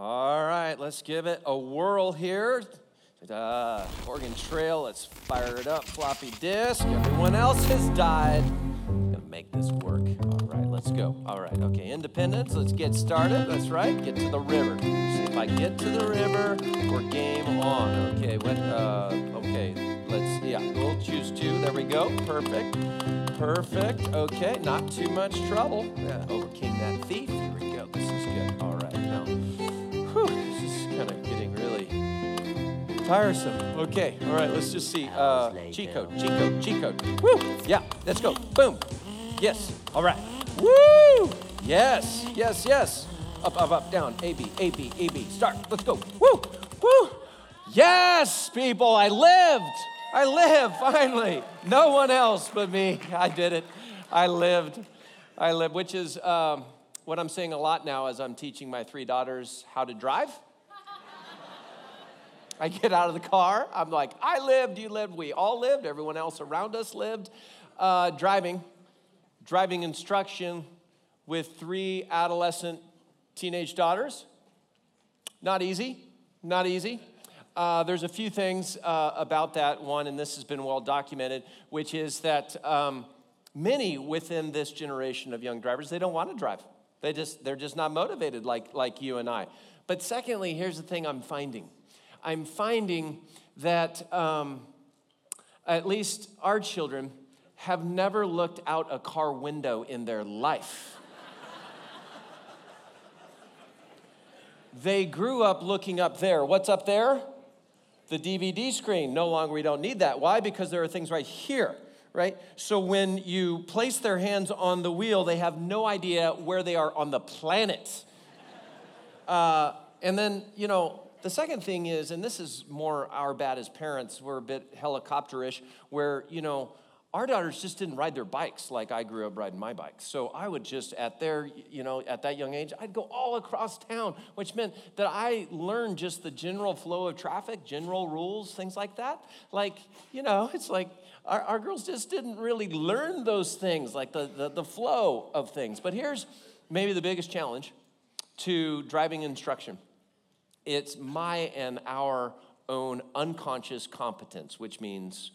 All right, let's give it a whirl here. Uh, Oregon Trail, let's fire it up. Floppy disk. Everyone else has died. Gonna make this work. All right, let's go. All right, okay. Independence, let's get started. That's right. Get to the river. See if I get to the river, we're game on. Okay, what? Uh, okay, let's. Yeah, we'll choose two. There we go. Perfect. Perfect. Okay, not too much trouble. Yeah, overcame that thief. Here we go. This is good. All right, now. Whew, this is kind of getting really tiresome. Okay, all right, let's just see. Uh, cheat code, cheat code, cheat code. Woo! Yeah, let's go. Boom. Yes. All right. Woo! Yes, yes, yes. Up, up, up, down. A, B, A, B, A, B. Start. Let's go. Woo! Woo! Yes, people, I lived. I lived, finally. No one else but me. I did it. I lived. I lived, which is um, what I'm saying a lot now as I'm teaching my three daughters how to drive. I get out of the car. I'm like, I lived, you lived, we all lived, everyone else around us lived. Uh, driving, driving instruction with three adolescent teenage daughters. Not easy, not easy. Uh, there's a few things uh, about that one, and this has been well documented, which is that um, many within this generation of young drivers, they don't want to drive. They just, they're just not motivated like, like you and I. But secondly, here's the thing I'm finding I'm finding that um, at least our children have never looked out a car window in their life. they grew up looking up there. What's up there? The DVD screen. No longer, we don't need that. Why? Because there are things right here, right? So when you place their hands on the wheel, they have no idea where they are on the planet. Uh, and then, you know, the second thing is, and this is more our bad as parents, we're a bit helicopterish, where, you know, our daughters just didn't ride their bikes like I grew up riding my bike. So I would just, at their, you know, at that young age, I'd go all across town, which meant that I learned just the general flow of traffic, general rules, things like that. Like, you know, it's like our, our girls just didn't really learn those things, like the, the, the flow of things. But here's maybe the biggest challenge to driving instruction it's my and our own unconscious competence, which means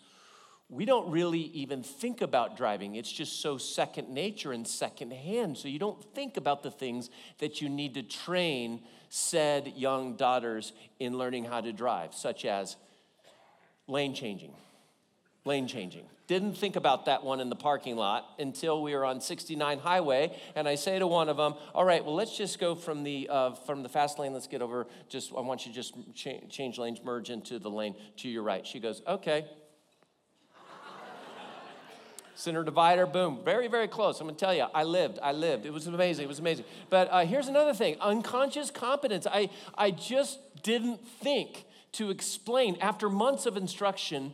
we don't really even think about driving. It's just so second nature and second hand. So you don't think about the things that you need to train said young daughters in learning how to drive, such as lane changing. Lane changing. Didn't think about that one in the parking lot until we were on 69 highway, and I say to one of them, "All right, well, let's just go from the uh, from the fast lane. Let's get over. Just I want you to just cha- change lanes, merge into the lane to your right." She goes, "Okay." Center divider, boom, very, very close. I'm gonna tell you, I lived, I lived. It was amazing, it was amazing. But uh, here's another thing unconscious competence. I, I just didn't think to explain after months of instruction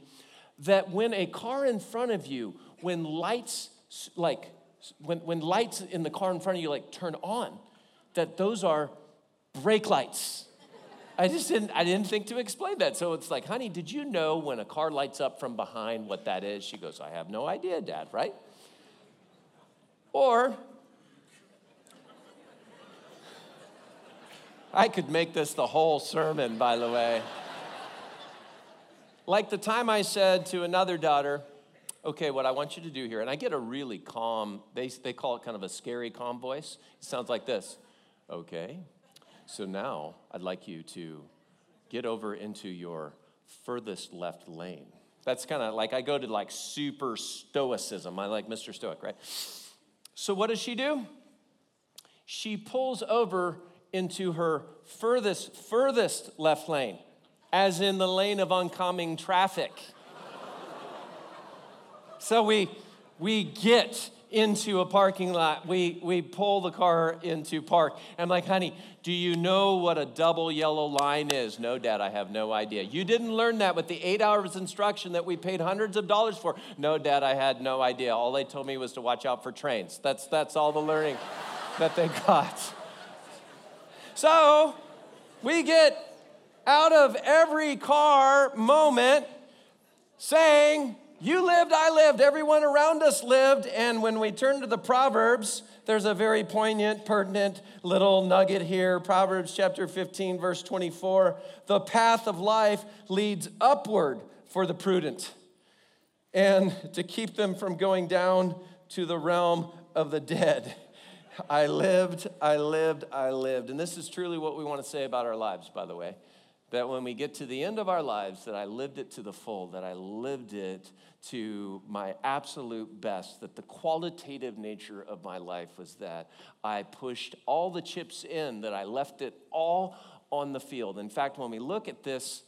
that when a car in front of you, when lights, like, when, when lights in the car in front of you, like, turn on, that those are brake lights. I just didn't, I didn't think to explain that. So it's like, honey, did you know when a car lights up from behind what that is? She goes, I have no idea, Dad, right? Or, I could make this the whole sermon, by the way. Like the time I said to another daughter, okay, what I want you to do here, and I get a really calm, they, they call it kind of a scary calm voice. It sounds like this. Okay, so now I'd like you to get over into your furthest left lane. That's kind of like I go to like super stoicism. I like Mr. Stoic, right? So what does she do? She pulls over into her furthest, furthest left lane as in the lane of oncoming traffic. so we, we get into a parking lot. We, we pull the car into park. I'm like, honey, do you know what a double yellow line is? No, Dad, I have no idea. You didn't learn that with the eight hours instruction that we paid hundreds of dollars for. No, Dad, I had no idea. All they told me was to watch out for trains. That's, that's all the learning that they got. So we get out of every car moment saying, You lived, I lived, everyone around us lived. And when we turn to the Proverbs, there's a very poignant, pertinent little nugget here. Proverbs chapter 15, verse 24. The path of life leads upward for the prudent, and to keep them from going down to the realm of the dead. I lived, I lived, I lived. And this is truly what we want to say about our lives, by the way. That when we get to the end of our lives, that I lived it to the full, that I lived it to my absolute best, that the qualitative nature of my life was that I pushed all the chips in, that I left it all on the field. In fact, when we look at this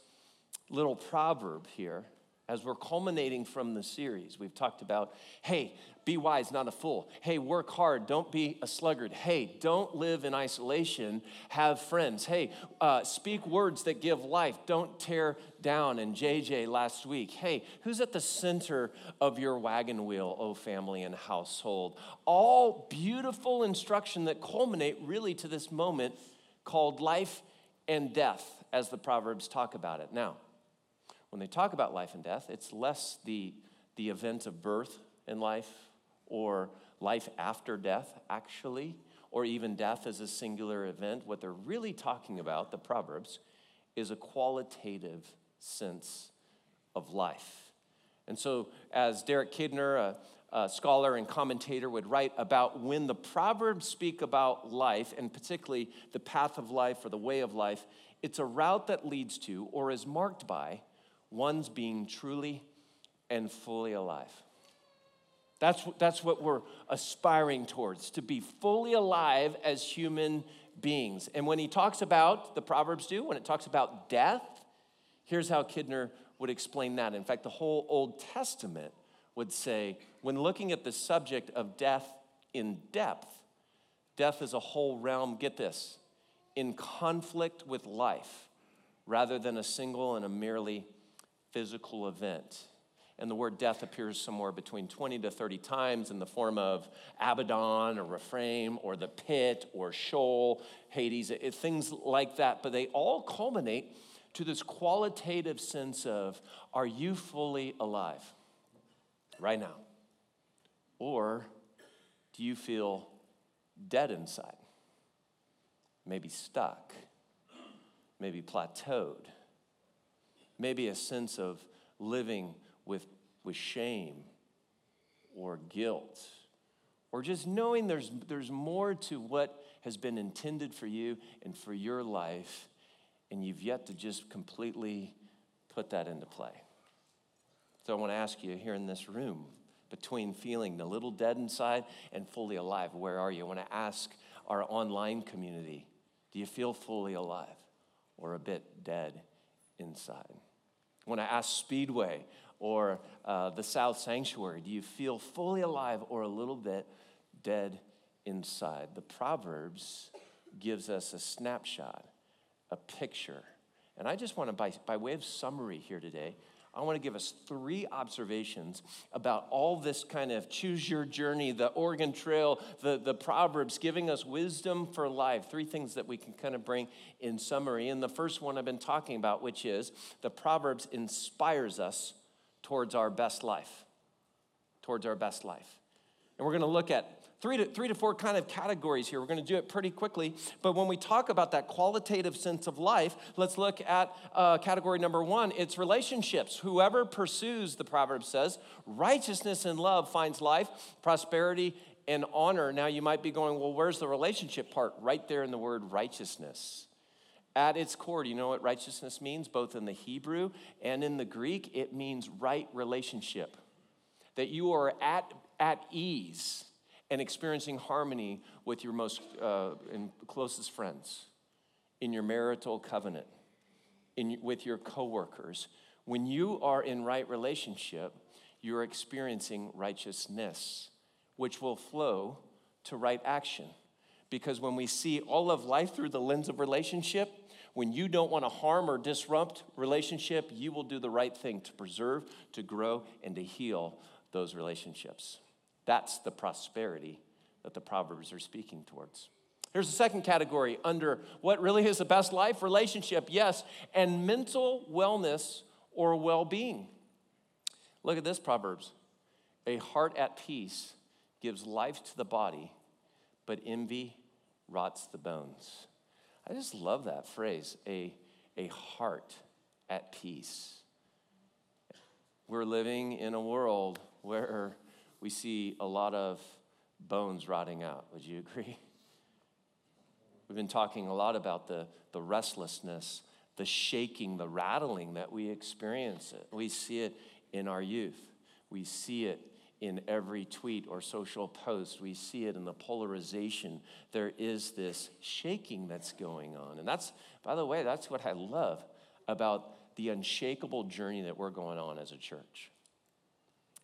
little proverb here, as we're culminating from the series, we've talked about hey, be wise, not a fool. Hey, work hard, don't be a sluggard. Hey, don't live in isolation, have friends. Hey, uh, speak words that give life, don't tear down. And JJ last week, hey, who's at the center of your wagon wheel, oh family and household? All beautiful instruction that culminate really to this moment called life and death, as the Proverbs talk about it. Now, when they talk about life and death, it's less the, the event of birth in life or life after death, actually, or even death as a singular event. What they're really talking about, the Proverbs, is a qualitative sense of life. And so, as Derek Kidner, a, a scholar and commentator, would write about when the Proverbs speak about life, and particularly the path of life or the way of life, it's a route that leads to or is marked by one's being truly and fully alive. That's, that's what we're aspiring towards, to be fully alive as human beings. And when he talks about, the Proverbs do, when it talks about death, here's how Kidner would explain that. In fact, the whole Old Testament would say, when looking at the subject of death in depth, death is a whole realm, get this, in conflict with life rather than a single and a merely physical event. And the word death appears somewhere between 20 to 30 times in the form of Abaddon or Rephaim or the pit or Sheol, Hades, it, things like that. But they all culminate to this qualitative sense of are you fully alive right now? Or do you feel dead inside? Maybe stuck, maybe plateaued maybe a sense of living with, with shame or guilt, or just knowing there's, there's more to what has been intended for you and for your life, and you've yet to just completely put that into play. So I want to ask you here in this room, between feeling a little dead inside and fully alive, where are you? I want to ask our online community do you feel fully alive or a bit dead inside? When I ask Speedway or uh, the South Sanctuary, do you feel fully alive or a little bit dead inside? The Proverbs gives us a snapshot, a picture. And I just want to, by, by way of summary here today, I want to give us three observations about all this kind of choose your journey, the Oregon Trail, the, the Proverbs, giving us wisdom for life. Three things that we can kind of bring in summary. And the first one I've been talking about, which is the Proverbs inspires us towards our best life. Towards our best life. And we're going to look at three to, three to four kind of categories here. We're going to do it pretty quickly. But when we talk about that qualitative sense of life, let's look at uh, category number one it's relationships. Whoever pursues, the proverb says, righteousness and love finds life, prosperity, and honor. Now you might be going, well, where's the relationship part? Right there in the word righteousness. At its core, do you know what righteousness means? Both in the Hebrew and in the Greek, it means right relationship. That you are at, at ease and experiencing harmony with your most uh, and closest friends, in your marital covenant, in, with your coworkers. When you are in right relationship, you're experiencing righteousness, which will flow to right action. Because when we see all of life through the lens of relationship, when you don't want to harm or disrupt relationship, you will do the right thing to preserve, to grow, and to heal those relationships. That's the prosperity that the Proverbs are speaking towards. Here's the second category under what really is the best life relationship, yes, and mental wellness or well being. Look at this Proverbs. A heart at peace gives life to the body, but envy rots the bones. I just love that phrase, a, a heart at peace. We're living in a world where we see a lot of bones rotting out. Would you agree? We've been talking a lot about the, the restlessness, the shaking, the rattling that we experience it. We see it in our youth. We see it in every tweet or social post. We see it in the polarization. There is this shaking that's going on. And that's, by the way, that's what I love about the unshakable journey that we're going on as a church.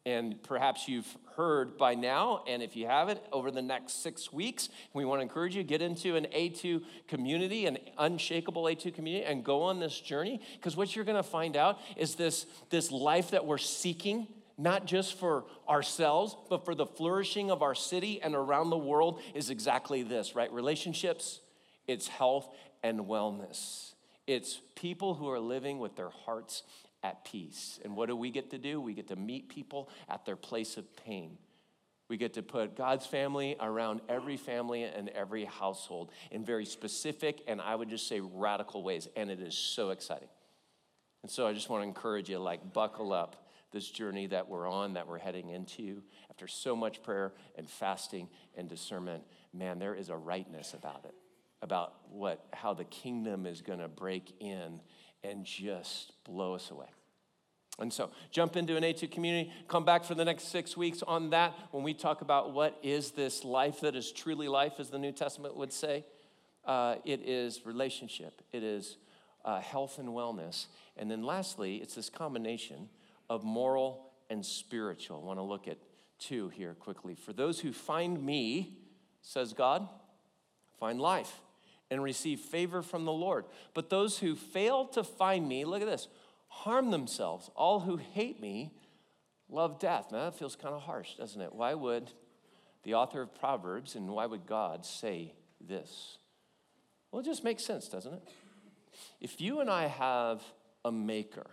And perhaps you've heard by now, and if you haven't, over the next six weeks, we want to encourage you get into an A2 community, an unshakable A2 community, and go on this journey. Because what you're going to find out is this, this life that we're seeking, not just for ourselves, but for the flourishing of our city and around the world, is exactly this, right? Relationships, it's health and wellness. It's people who are living with their hearts at peace. And what do we get to do? We get to meet people at their place of pain. We get to put God's family around every family and every household in very specific and I would just say radical ways. And it is so exciting. And so I just want to encourage you like, buckle up this journey that we're on, that we're heading into. After so much prayer and fasting and discernment, man, there is a rightness about it, about what, how the kingdom is going to break in and just blow us away. And so, jump into an A2 community, come back for the next six weeks on that when we talk about what is this life that is truly life, as the New Testament would say. Uh, it is relationship, it is uh, health and wellness. And then, lastly, it's this combination of moral and spiritual. I want to look at two here quickly. For those who find me, says God, find life and receive favor from the Lord. But those who fail to find me, look at this, harm themselves. All who hate me love death. Now that feels kind of harsh, doesn't it? Why would the author of Proverbs and why would God say this? Well, it just makes sense, doesn't it? If you and I have a maker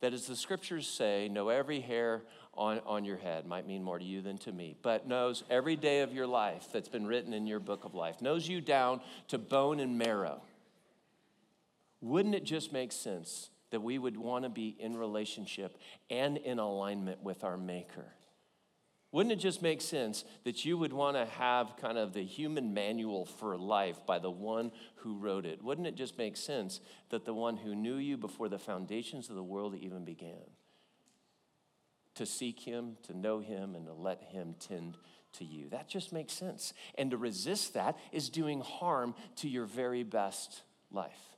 that, as the scriptures say, know every hair on, on your head might mean more to you than to me, but knows every day of your life that's been written in your book of life, knows you down to bone and marrow. Wouldn't it just make sense that we would want to be in relationship and in alignment with our Maker? Wouldn't it just make sense that you would want to have kind of the human manual for life by the one who wrote it? Wouldn't it just make sense that the one who knew you before the foundations of the world even began? to seek Him, to know Him, and to let Him tend to you. That just makes sense. And to resist that is doing harm to your very best life.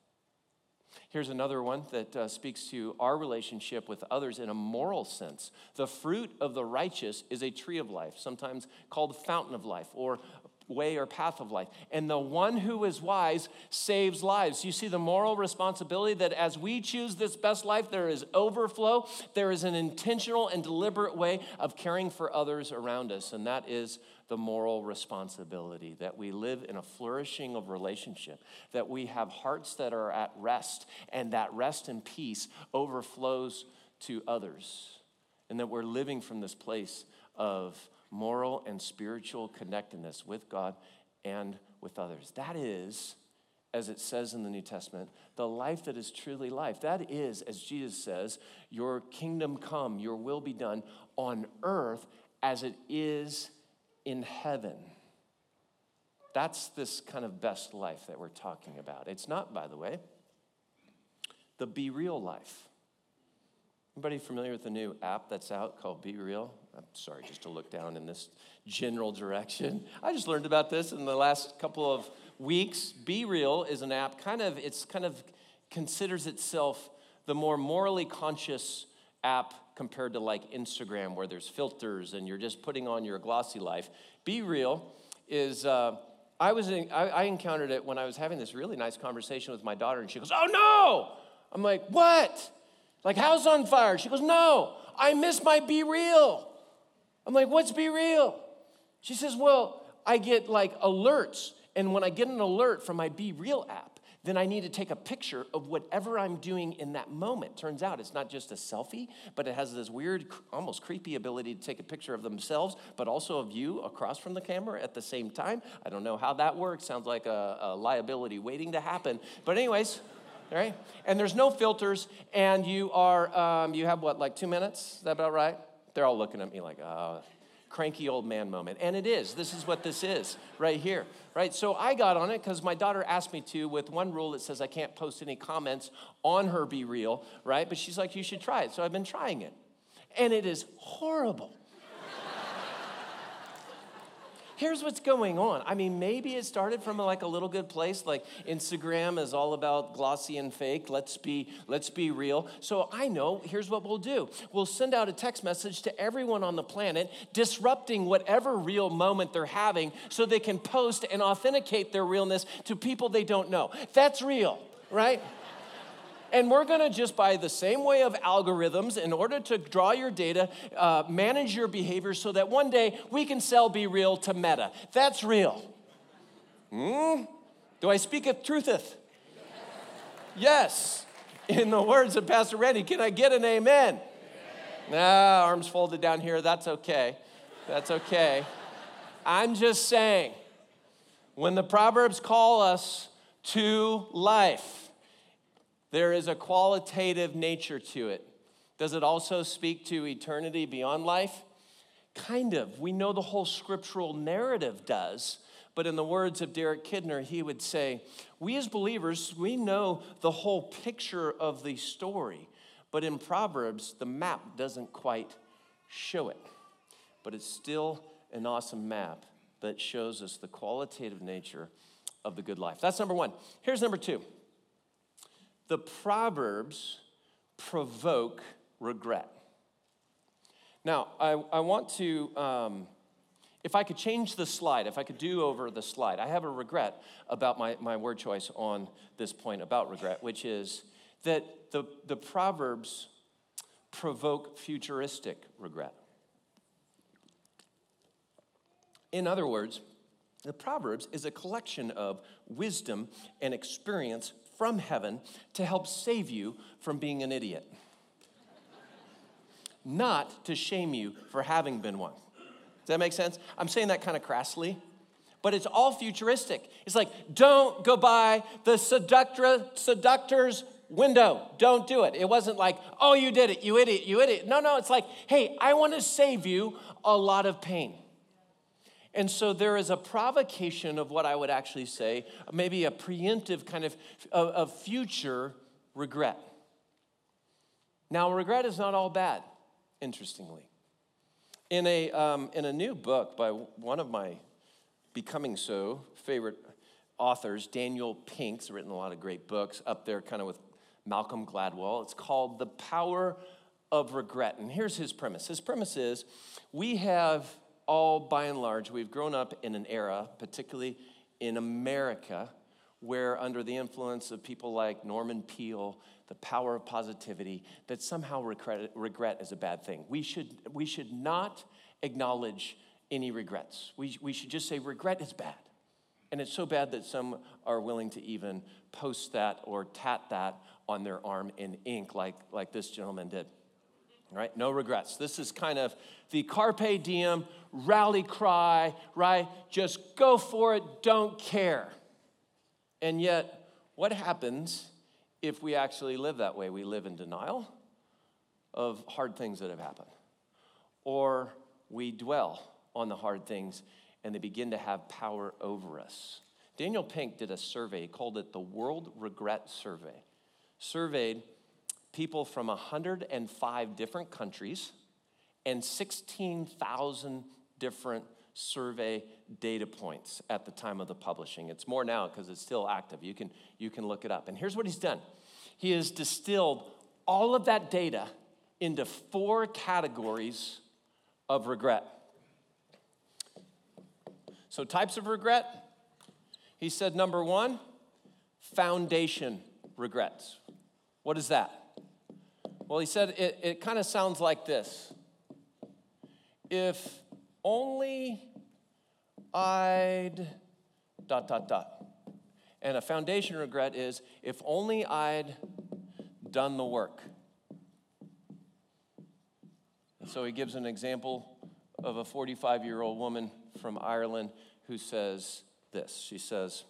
Here's another one that uh, speaks to our relationship with others in a moral sense. The fruit of the righteous is a tree of life, sometimes called fountain of life or way or path of life. And the one who is wise saves lives. You see the moral responsibility that as we choose this best life, there is overflow. There is an intentional and deliberate way of caring for others around us. And that is the moral responsibility that we live in a flourishing of relationship, that we have hearts that are at rest, and that rest and peace overflows to others. And that we're living from this place of moral and spiritual connectedness with God and with others. That is, as it says in the New Testament, the life that is truly life. That is, as Jesus says, your kingdom come, your will be done on earth as it is in heaven. That's this kind of best life that we're talking about. It's not, by the way, the Be Real life. Anybody familiar with the new app that's out called Be Real? I'm sorry, just to look down in this general direction. I just learned about this in the last couple of weeks. Be Real is an app, kind of, it's kind of considers itself the more morally conscious app compared to like Instagram, where there's filters and you're just putting on your glossy life. Be Real is, uh, I, was in, I, I encountered it when I was having this really nice conversation with my daughter, and she goes, Oh no! I'm like, What? Like, house on fire. She goes, No, I miss my Be Real. I'm like, What's Be Real? She says, Well, I get like alerts. And when I get an alert from my Be Real app, then I need to take a picture of whatever I'm doing in that moment. Turns out it's not just a selfie, but it has this weird, almost creepy ability to take a picture of themselves, but also of you across from the camera at the same time. I don't know how that works. Sounds like a, a liability waiting to happen. But, anyways, right? And there's no filters, and you are, um, you have what, like two minutes? Is that about right? They're all looking at me like, oh, cranky old man moment. And it is. This is what this is right here, right? So I got on it because my daughter asked me to with one rule that says I can't post any comments on her Be Real, right? But she's like, you should try it. So I've been trying it. And it is horrible. Here's what's going on. I mean, maybe it started from like a little good place, like Instagram is all about glossy and fake. Let's be let's be real. So I know. Here's what we'll do. We'll send out a text message to everyone on the planet, disrupting whatever real moment they're having, so they can post and authenticate their realness to people they don't know. That's real, right? And we're gonna just by the same way of algorithms, in order to draw your data, uh, manage your behavior so that one day we can sell Be Real to Meta. That's real. Hmm? Do I speak of trutheth? Yes. In the words of Pastor Randy, can I get an amen? Nah, arms folded down here. That's okay. That's okay. I'm just saying, when the Proverbs call us to life, there is a qualitative nature to it. Does it also speak to eternity beyond life? Kind of. We know the whole scriptural narrative does. But in the words of Derek Kidner, he would say, We as believers, we know the whole picture of the story. But in Proverbs, the map doesn't quite show it. But it's still an awesome map that shows us the qualitative nature of the good life. That's number one. Here's number two the Proverbs provoke regret. Now, I, I want to, um, if I could change the slide, if I could do over the slide, I have a regret about my, my word choice on this point about regret, which is that the, the Proverbs provoke futuristic regret. In other words, the Proverbs is a collection of wisdom and experience from heaven to help save you from being an idiot, not to shame you for having been one. Does that make sense? I'm saying that kind of crassly, but it's all futuristic. It's like, don't go by the seductor, seductor's window. Don't do it. It wasn't like, oh, you did it, you idiot, you idiot. No, no, it's like, hey, I want to save you a lot of pain. And so there is a provocation of what I would actually say, maybe a preemptive kind of, of, of future regret. Now, regret is not all bad, interestingly. In a, um, in a new book by one of my becoming so favorite authors, Daniel Pink's written a lot of great books up there, kind of with Malcolm Gladwell. It's called The Power of Regret. And here's his premise his premise is we have all by and large, we've grown up in an era, particularly in America, where under the influence of people like Norman Peale, the power of positivity, that somehow regret, regret is a bad thing. We should, we should not acknowledge any regrets. We, we should just say regret is bad. And it's so bad that some are willing to even post that or tat that on their arm in ink, like, like this gentleman did right? No regrets. This is kind of the carpe diem rally cry, right? Just go for it, don't care. And yet, what happens if we actually live that way? We live in denial of hard things that have happened, or we dwell on the hard things and they begin to have power over us. Daniel Pink did a survey, called it the World Regret Survey. Surveyed people from 105 different countries and 16,000 different survey data points at the time of the publishing. It's more now because it's still active. You can, you can look it up. And here's what he's done he has distilled all of that data into four categories of regret. So, types of regret, he said number one, foundation regrets. What is that? Well, he said it, it kind of sounds like this If only I'd dot, dot, dot. And a foundation regret is if only I'd done the work. And so he gives an example of a 45 year old woman from Ireland who says this. She says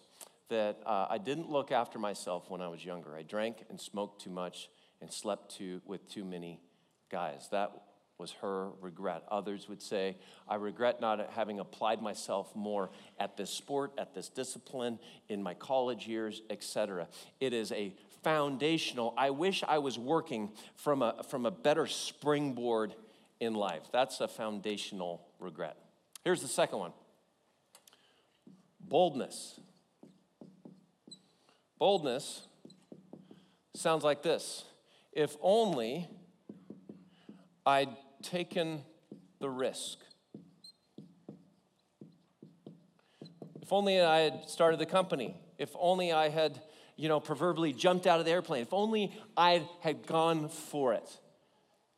that uh, I didn't look after myself when I was younger. I drank and smoked too much and slept too, with too many guys. That was her regret. Others would say, I regret not having applied myself more at this sport, at this discipline, in my college years, etc. It is a foundational, I wish I was working from a, from a better springboard in life. That's a foundational regret. Here's the second one boldness. Boldness sounds like this if only I'd taken the risk. If only I had started the company. If only I had, you know, proverbially jumped out of the airplane. If only I had gone for it.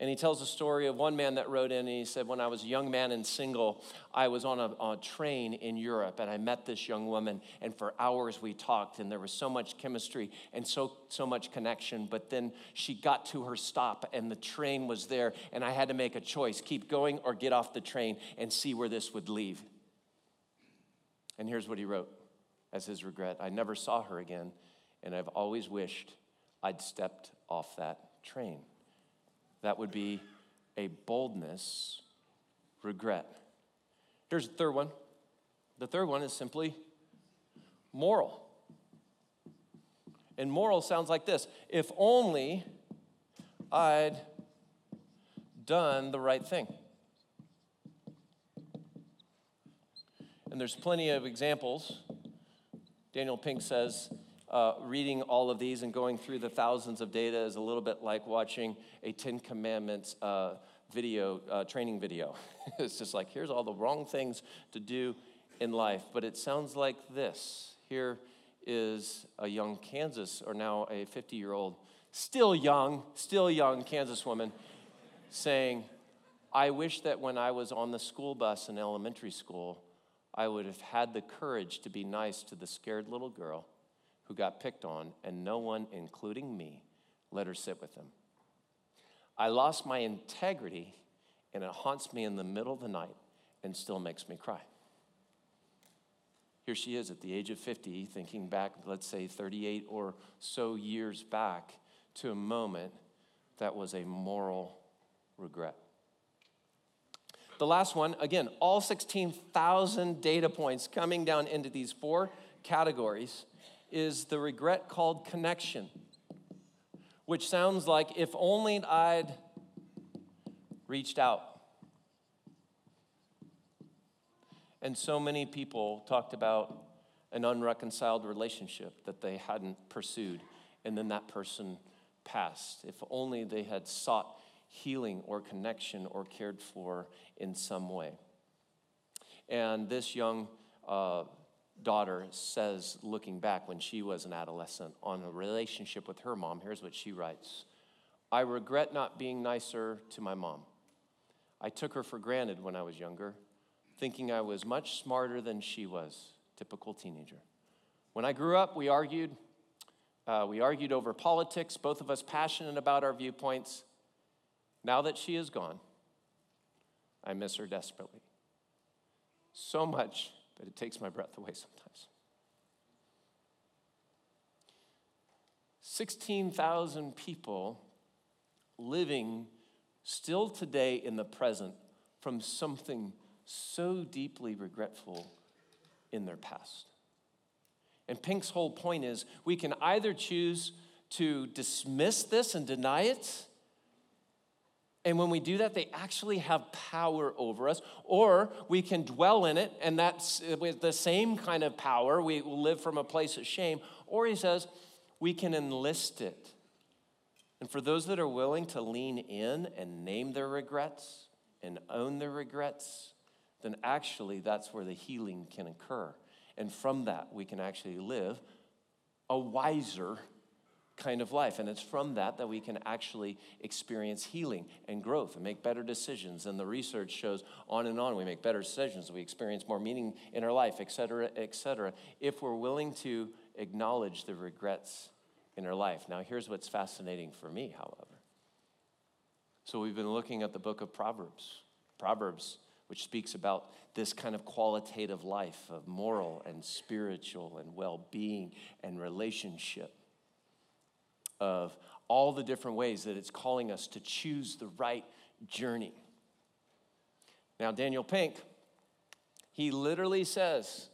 And he tells a story of one man that wrote in, and he said, When I was a young man and single, I was on a, on a, train in Europe, and I met this young woman, and for hours we talked, and there was so much chemistry and so, so much connection. But then she got to her stop, and the train was there, and I had to make a choice keep going or get off the train and see where this would lead. And here's what he wrote as his regret I never saw her again, and I've always wished I'd stepped off that train. That would be a boldness regret. Here's the third one. The third one is simply moral. And moral sounds like this if only I'd done the right thing. And there's plenty of examples. Daniel Pink says uh, reading all of these and going through the thousands of data is a little bit like watching a Ten Commandments uh, video, uh, training video. it's just like, here's all the wrong things to do in life. But it sounds like this. Here is a young Kansas, or now a 50 year old, still young, still young Kansas woman saying, I wish that when I was on the school bus in elementary school, I would have had the courage to be nice to the scared little girl who got picked on, and no one, including me, let her sit with them. I lost my integrity, and it haunts me in the middle of the night and still makes me cry. Here she is at the age of 50, thinking back, let's say 38 or so years back, to a moment that was a moral regret. The last one, again, all 16,000 data points coming down into these four categories is the regret called connection, which sounds like if only I'd reached out. And so many people talked about an unreconciled relationship that they hadn't pursued, and then that person passed. If only they had sought healing or connection or cared for in some way. And this young uh, daughter says, looking back when she was an adolescent, on a relationship with her mom. Here's what she writes I regret not being nicer to my mom. I took her for granted when I was younger, thinking I was much smarter than she was, typical teenager. When I grew up, we argued. Uh, we argued over politics, both of us passionate about our viewpoints. Now that she is gone, I miss her desperately. So much that it takes my breath away sometimes. 16,000 people living still today in the present from something so deeply regretful in their past. And Pink's whole point is we can either choose to dismiss this and deny it and when we do that, they actually have power over us. Or we can dwell in it, and that's uh, with the same kind of power. We live from a place of shame. Or he says, we can enlist it. And for those that are willing to lean in and name their regrets and own their regrets, then actually that's where the healing can occur. And from that, we can actually live a wiser kind of life. And it's from that that we can actually experience healing and growth and make better decisions. And the research shows on and on we make better decisions, we experience more meaning in our life, et cetera, et cetera, if we're willing to acknowledge the regrets in our life. Now, here's what's fascinating for me, however. So, we've been looking at the book of Proverbs. Proverbs, which speaks about this kind of qualitative life of moral and spiritual and well being and relationship, of all the different ways that it's calling us to choose the right journey. Now, Daniel Pink, he literally says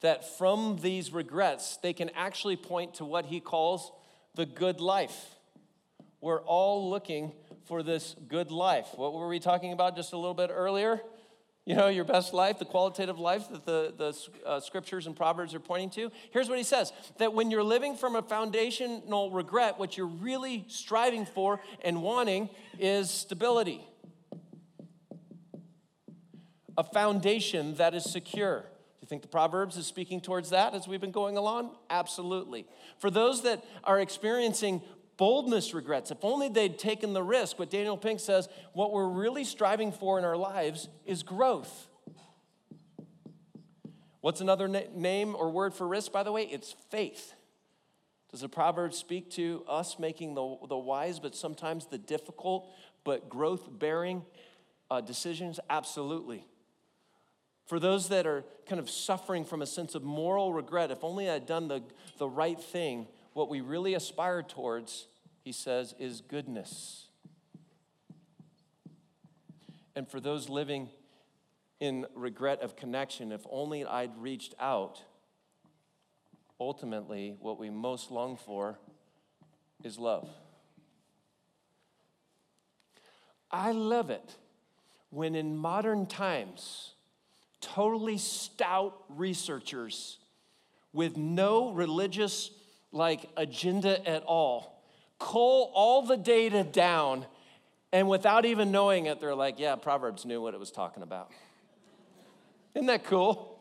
that from these regrets, they can actually point to what he calls the good life. We're all looking for this good life. What were we talking about just a little bit earlier? You know, your best life, the qualitative life that the, the uh, scriptures and Proverbs are pointing to. Here's what he says that when you're living from a foundational regret, what you're really striving for and wanting is stability, a foundation that is secure. Do you think the Proverbs is speaking towards that as we've been going along? Absolutely. For those that are experiencing boldness regrets. If only they'd taken the risk. But Daniel Pink says what we're really striving for in our lives is growth. What's another na- name or word for risk, by the way? It's faith. Does the proverb speak to us making the, the wise, but sometimes the difficult, but growth bearing uh, decisions? Absolutely. For those that are kind of suffering from a sense of moral regret, if only I'd done the, the right thing, what we really aspire towards, he says, is goodness. And for those living in regret of connection, if only I'd reached out, ultimately, what we most long for is love. I love it when in modern times, totally stout researchers with no religious like agenda at all, cull all the data down, and without even knowing it, they're like, yeah, Proverbs knew what it was talking about. Isn't that cool?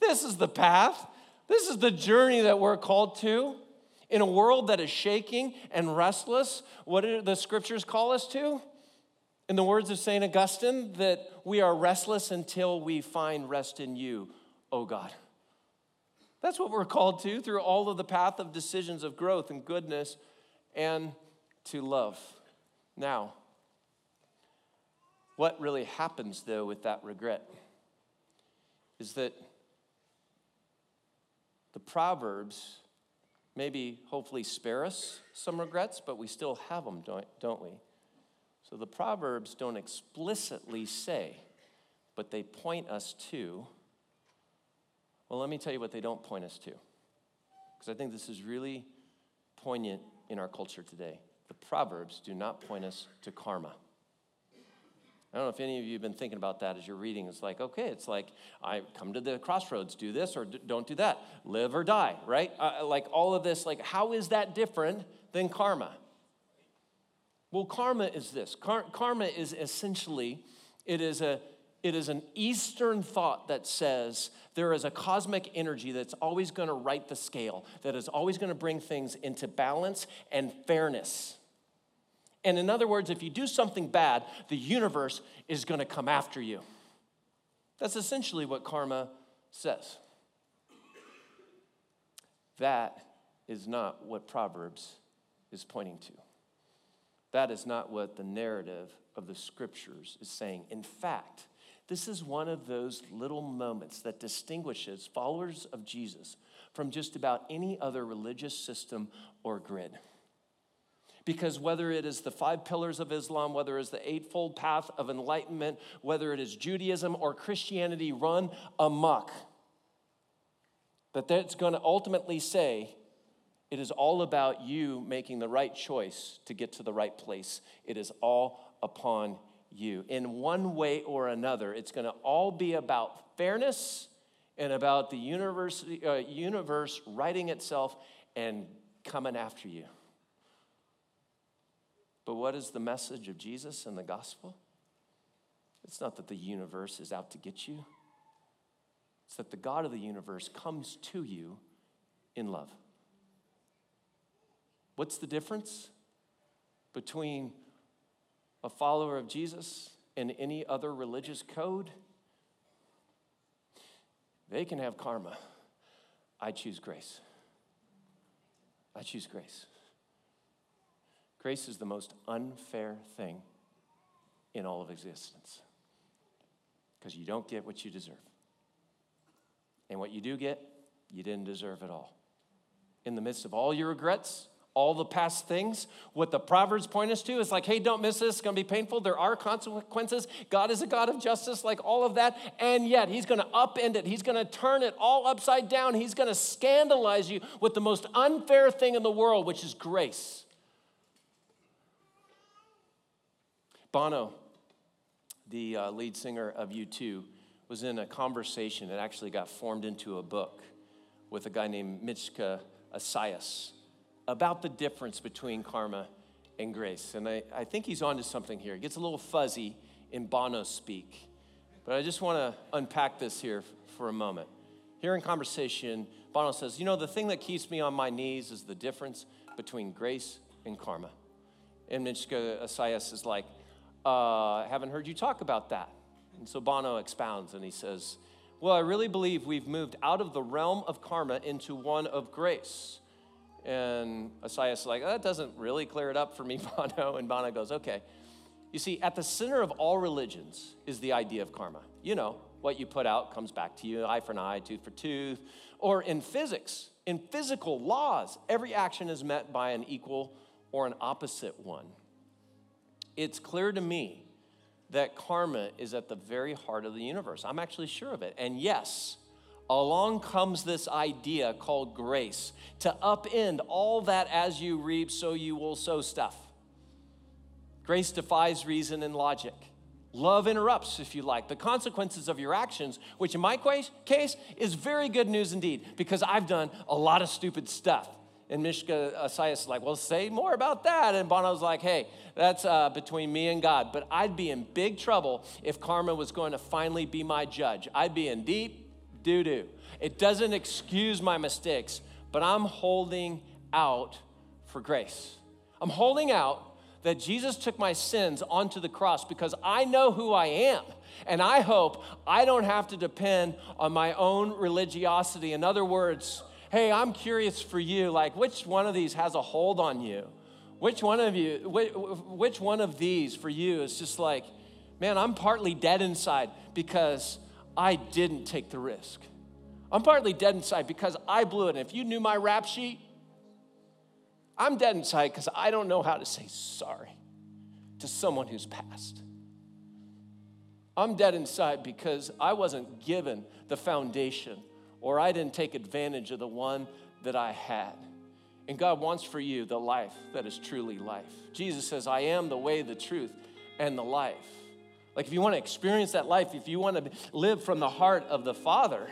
This is the path. This is the journey that we're called to. In a world that is shaking and restless, what do the scriptures call us to? In the words of St. Augustine, that we are restless until we find rest in you, O God. That's what we're called to through all of the path of decisions of growth and goodness and to love. Now, what really happens though with that regret is that the Proverbs maybe hopefully spare us some regrets, but we still have them, don't, we? So the Proverbs don't explicitly say, but they point us to well, let me tell you what they don't point us to, because I think this is really poignant in our culture today. The Proverbs do not point us to karma. I don't know if any of you have been thinking about that as you're reading. It's like, okay, it's like, I come to the crossroads, do this or don't do that, live or die, right? Uh, like all of this, like, how is that different than karma? Well, karma is this karma is essentially, it is a it is an Eastern thought that says there is a cosmic energy that's always going to right the scale, that is always going to bring things into balance and fairness. And in other words, if you do something bad, the universe is going to come after you. That's essentially what karma says. That is not what Proverbs is pointing to. That is not what the narrative of the scriptures is saying. In fact, this is one of those little moments that distinguishes followers of Jesus from just about any other religious system or grid. Because whether it is the five pillars of Islam, whether it is the eightfold path of enlightenment, whether it is Judaism or Christianity run amok, that that's going to ultimately say it is all about you making the right choice to get to the right place. It is all upon you. In one way or another, it's going to all be about fairness and about the universe, uh, universe righting itself and coming after you. But what is the message of Jesus and the gospel? It's not that the universe is out to get you, it's that the God of the universe comes to you in love. What's the difference between a follower of Jesus in any other religious code, they can have karma. I choose grace. I choose grace. Grace is the most unfair thing in all of existence because you don't get what you deserve. And what you do get, you didn't deserve at all. In the midst of all your regrets, all the past things, what the Proverbs point us to is like, hey, don't miss this, it's gonna be painful. There are consequences. God is a God of justice, like all of that. And yet, He's gonna upend it, He's gonna turn it all upside down. He's gonna scandalize you with the most unfair thing in the world, which is grace. Bono, the uh, lead singer of U2, was in a conversation that actually got formed into a book with a guy named Michka Assayas about the difference between karma and grace. And I, I think he's onto something here. It gets a little fuzzy in Bono speak, but I just want to unpack this here for a moment. Here in conversation, Bono says, You know, the thing that keeps me on my knees is the difference between grace and karma. And Michka Assayas is like, uh, haven't heard you talk about that. And so Bono expounds and he says, Well, I really believe we've moved out of the realm of karma into one of grace. And Assayas like, oh, that doesn't really clear it up for me, Bono. And Bono goes, okay. You see, at the center of all religions is the idea of karma. You know, what you put out comes back to you eye for an eye, tooth for tooth. Or in physics, in physical laws, every action is met by an equal or an opposite one. It's clear to me that karma is at the very heart of the universe. I'm actually sure of it. And yes, along comes this idea called grace to upend all that as you reap, so you will sow stuff. Grace defies reason and logic. Love interrupts, if you like, the consequences of your actions, which in my case is very good news indeed, because I've done a lot of stupid stuff. And Michka Assayas is like, well, say more about that. And Bono's like, hey, that's uh, between me and God. But I'd be in big trouble if karma was going to finally be my judge. I'd be in deep doo doo. It doesn't excuse my mistakes, but I'm holding out for grace. I'm holding out that Jesus took my sins onto the cross because I know who I am. And I hope I don't have to depend on my own religiosity. In other words, hey, I'm curious for you, like which one of these has a hold on you? Which one of you, which one of these for you is just like, man, I'm partly dead inside because I didn't take the risk. I'm partly dead inside because I blew it. And if you knew my rap sheet, I'm dead inside because I don't know how to say sorry to someone who's passed. I'm dead inside because I wasn't given the foundation or I didn't take advantage of the one that I had. And God wants for you the life that is truly life. Jesus says, I am the way, the truth, and the life. Like, if you want to experience that life, if you want to live from the heart of the Father,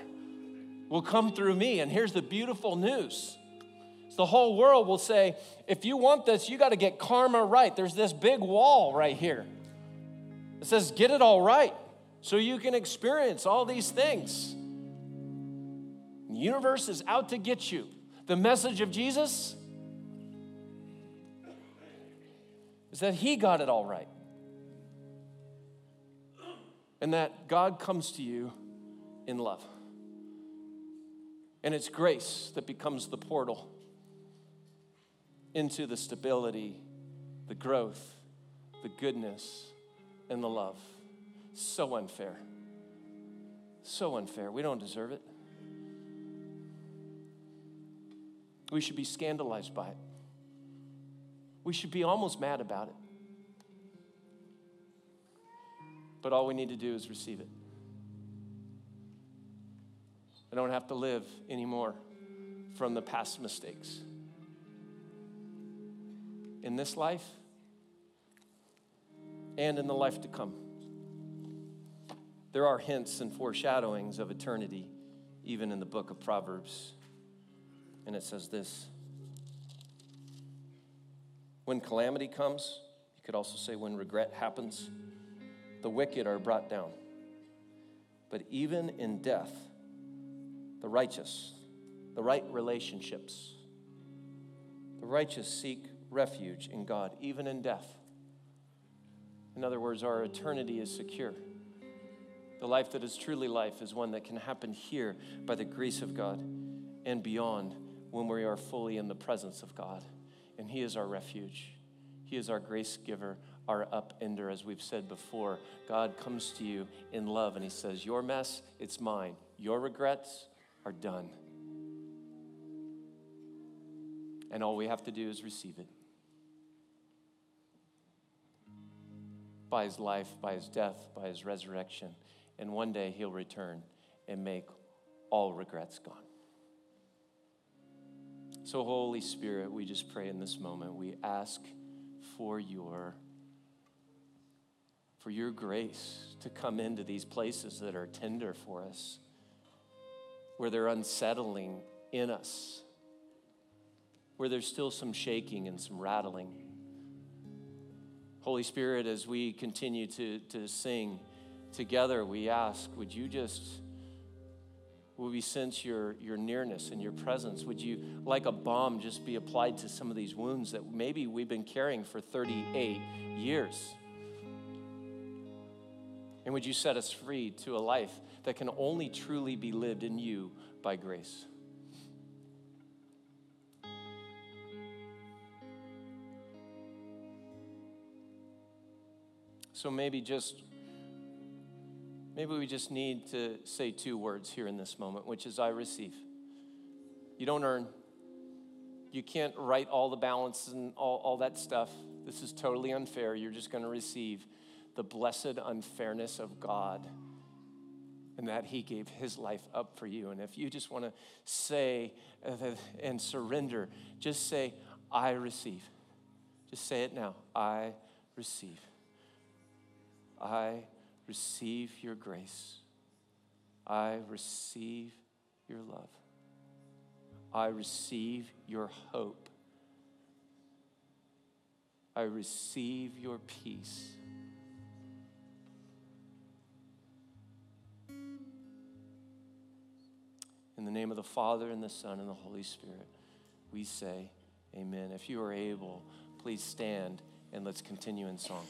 will come through me. And here's the beautiful news the whole world will say, if you want this, you got to get karma right. There's this big wall right here. It says, get it all right so you can experience all these things. The universe is out to get you. The message of Jesus is that he got it all right and that God comes to you in love. And it's grace that becomes the portal into the stability, the growth, the goodness, and the love. So unfair. So unfair. We don't deserve it. We should be scandalized by it. We should be almost mad about it. But all we need to do is receive it. I don't have to live anymore from the past mistakes. In this life and in the life to come. There are hints and foreshadowings of eternity, even in the book of Proverbs. And it says this When calamity comes, you could also say when regret happens the wicked are brought down. But even in death, the righteous, the right relationships, the righteous seek refuge in God, even in death. In other words, our eternity is secure. The life that is truly life is one that can happen here by the grace of God and beyond when we are fully in the presence of God. And He is our refuge, He is our grace giver, our upender, as we've said before. God comes to you in love and He says, Your mess, it's mine. Your regrets are done. And all we have to do is receive it. By his life, by his death, by his resurrection. And one day he'll return and make all regrets gone. So, Holy Spirit, we just pray in this moment. We ask for your for your grace to come into these places that are tender for us, where they're unsettling in us, where there's still some shaking and some rattling. Holy Spirit, as we continue to, to sing together, we ask, would you just would we sense your, your nearness and your presence? Would you, like a balm, just be applied to some of these wounds that maybe we've been carrying for 38 years? And would you set us free to a life that can only truly be lived in you by grace? So maybe just Maybe we just need to say two words here in this moment, which is I receive. You don't earn. You can't write all the balance and all, all that stuff. This is totally unfair. You're just going to receive the blessed unfairness of God and that He gave His life up for you. And if you just want to say and surrender, just say, I receive. Just say it now. I receive. I receive your grace. I receive your love. I receive your hope. I receive your peace. In the name of the Father, and the Son, and the Holy Spirit, we say, Amen. If you are able, please stand and let's continue in song.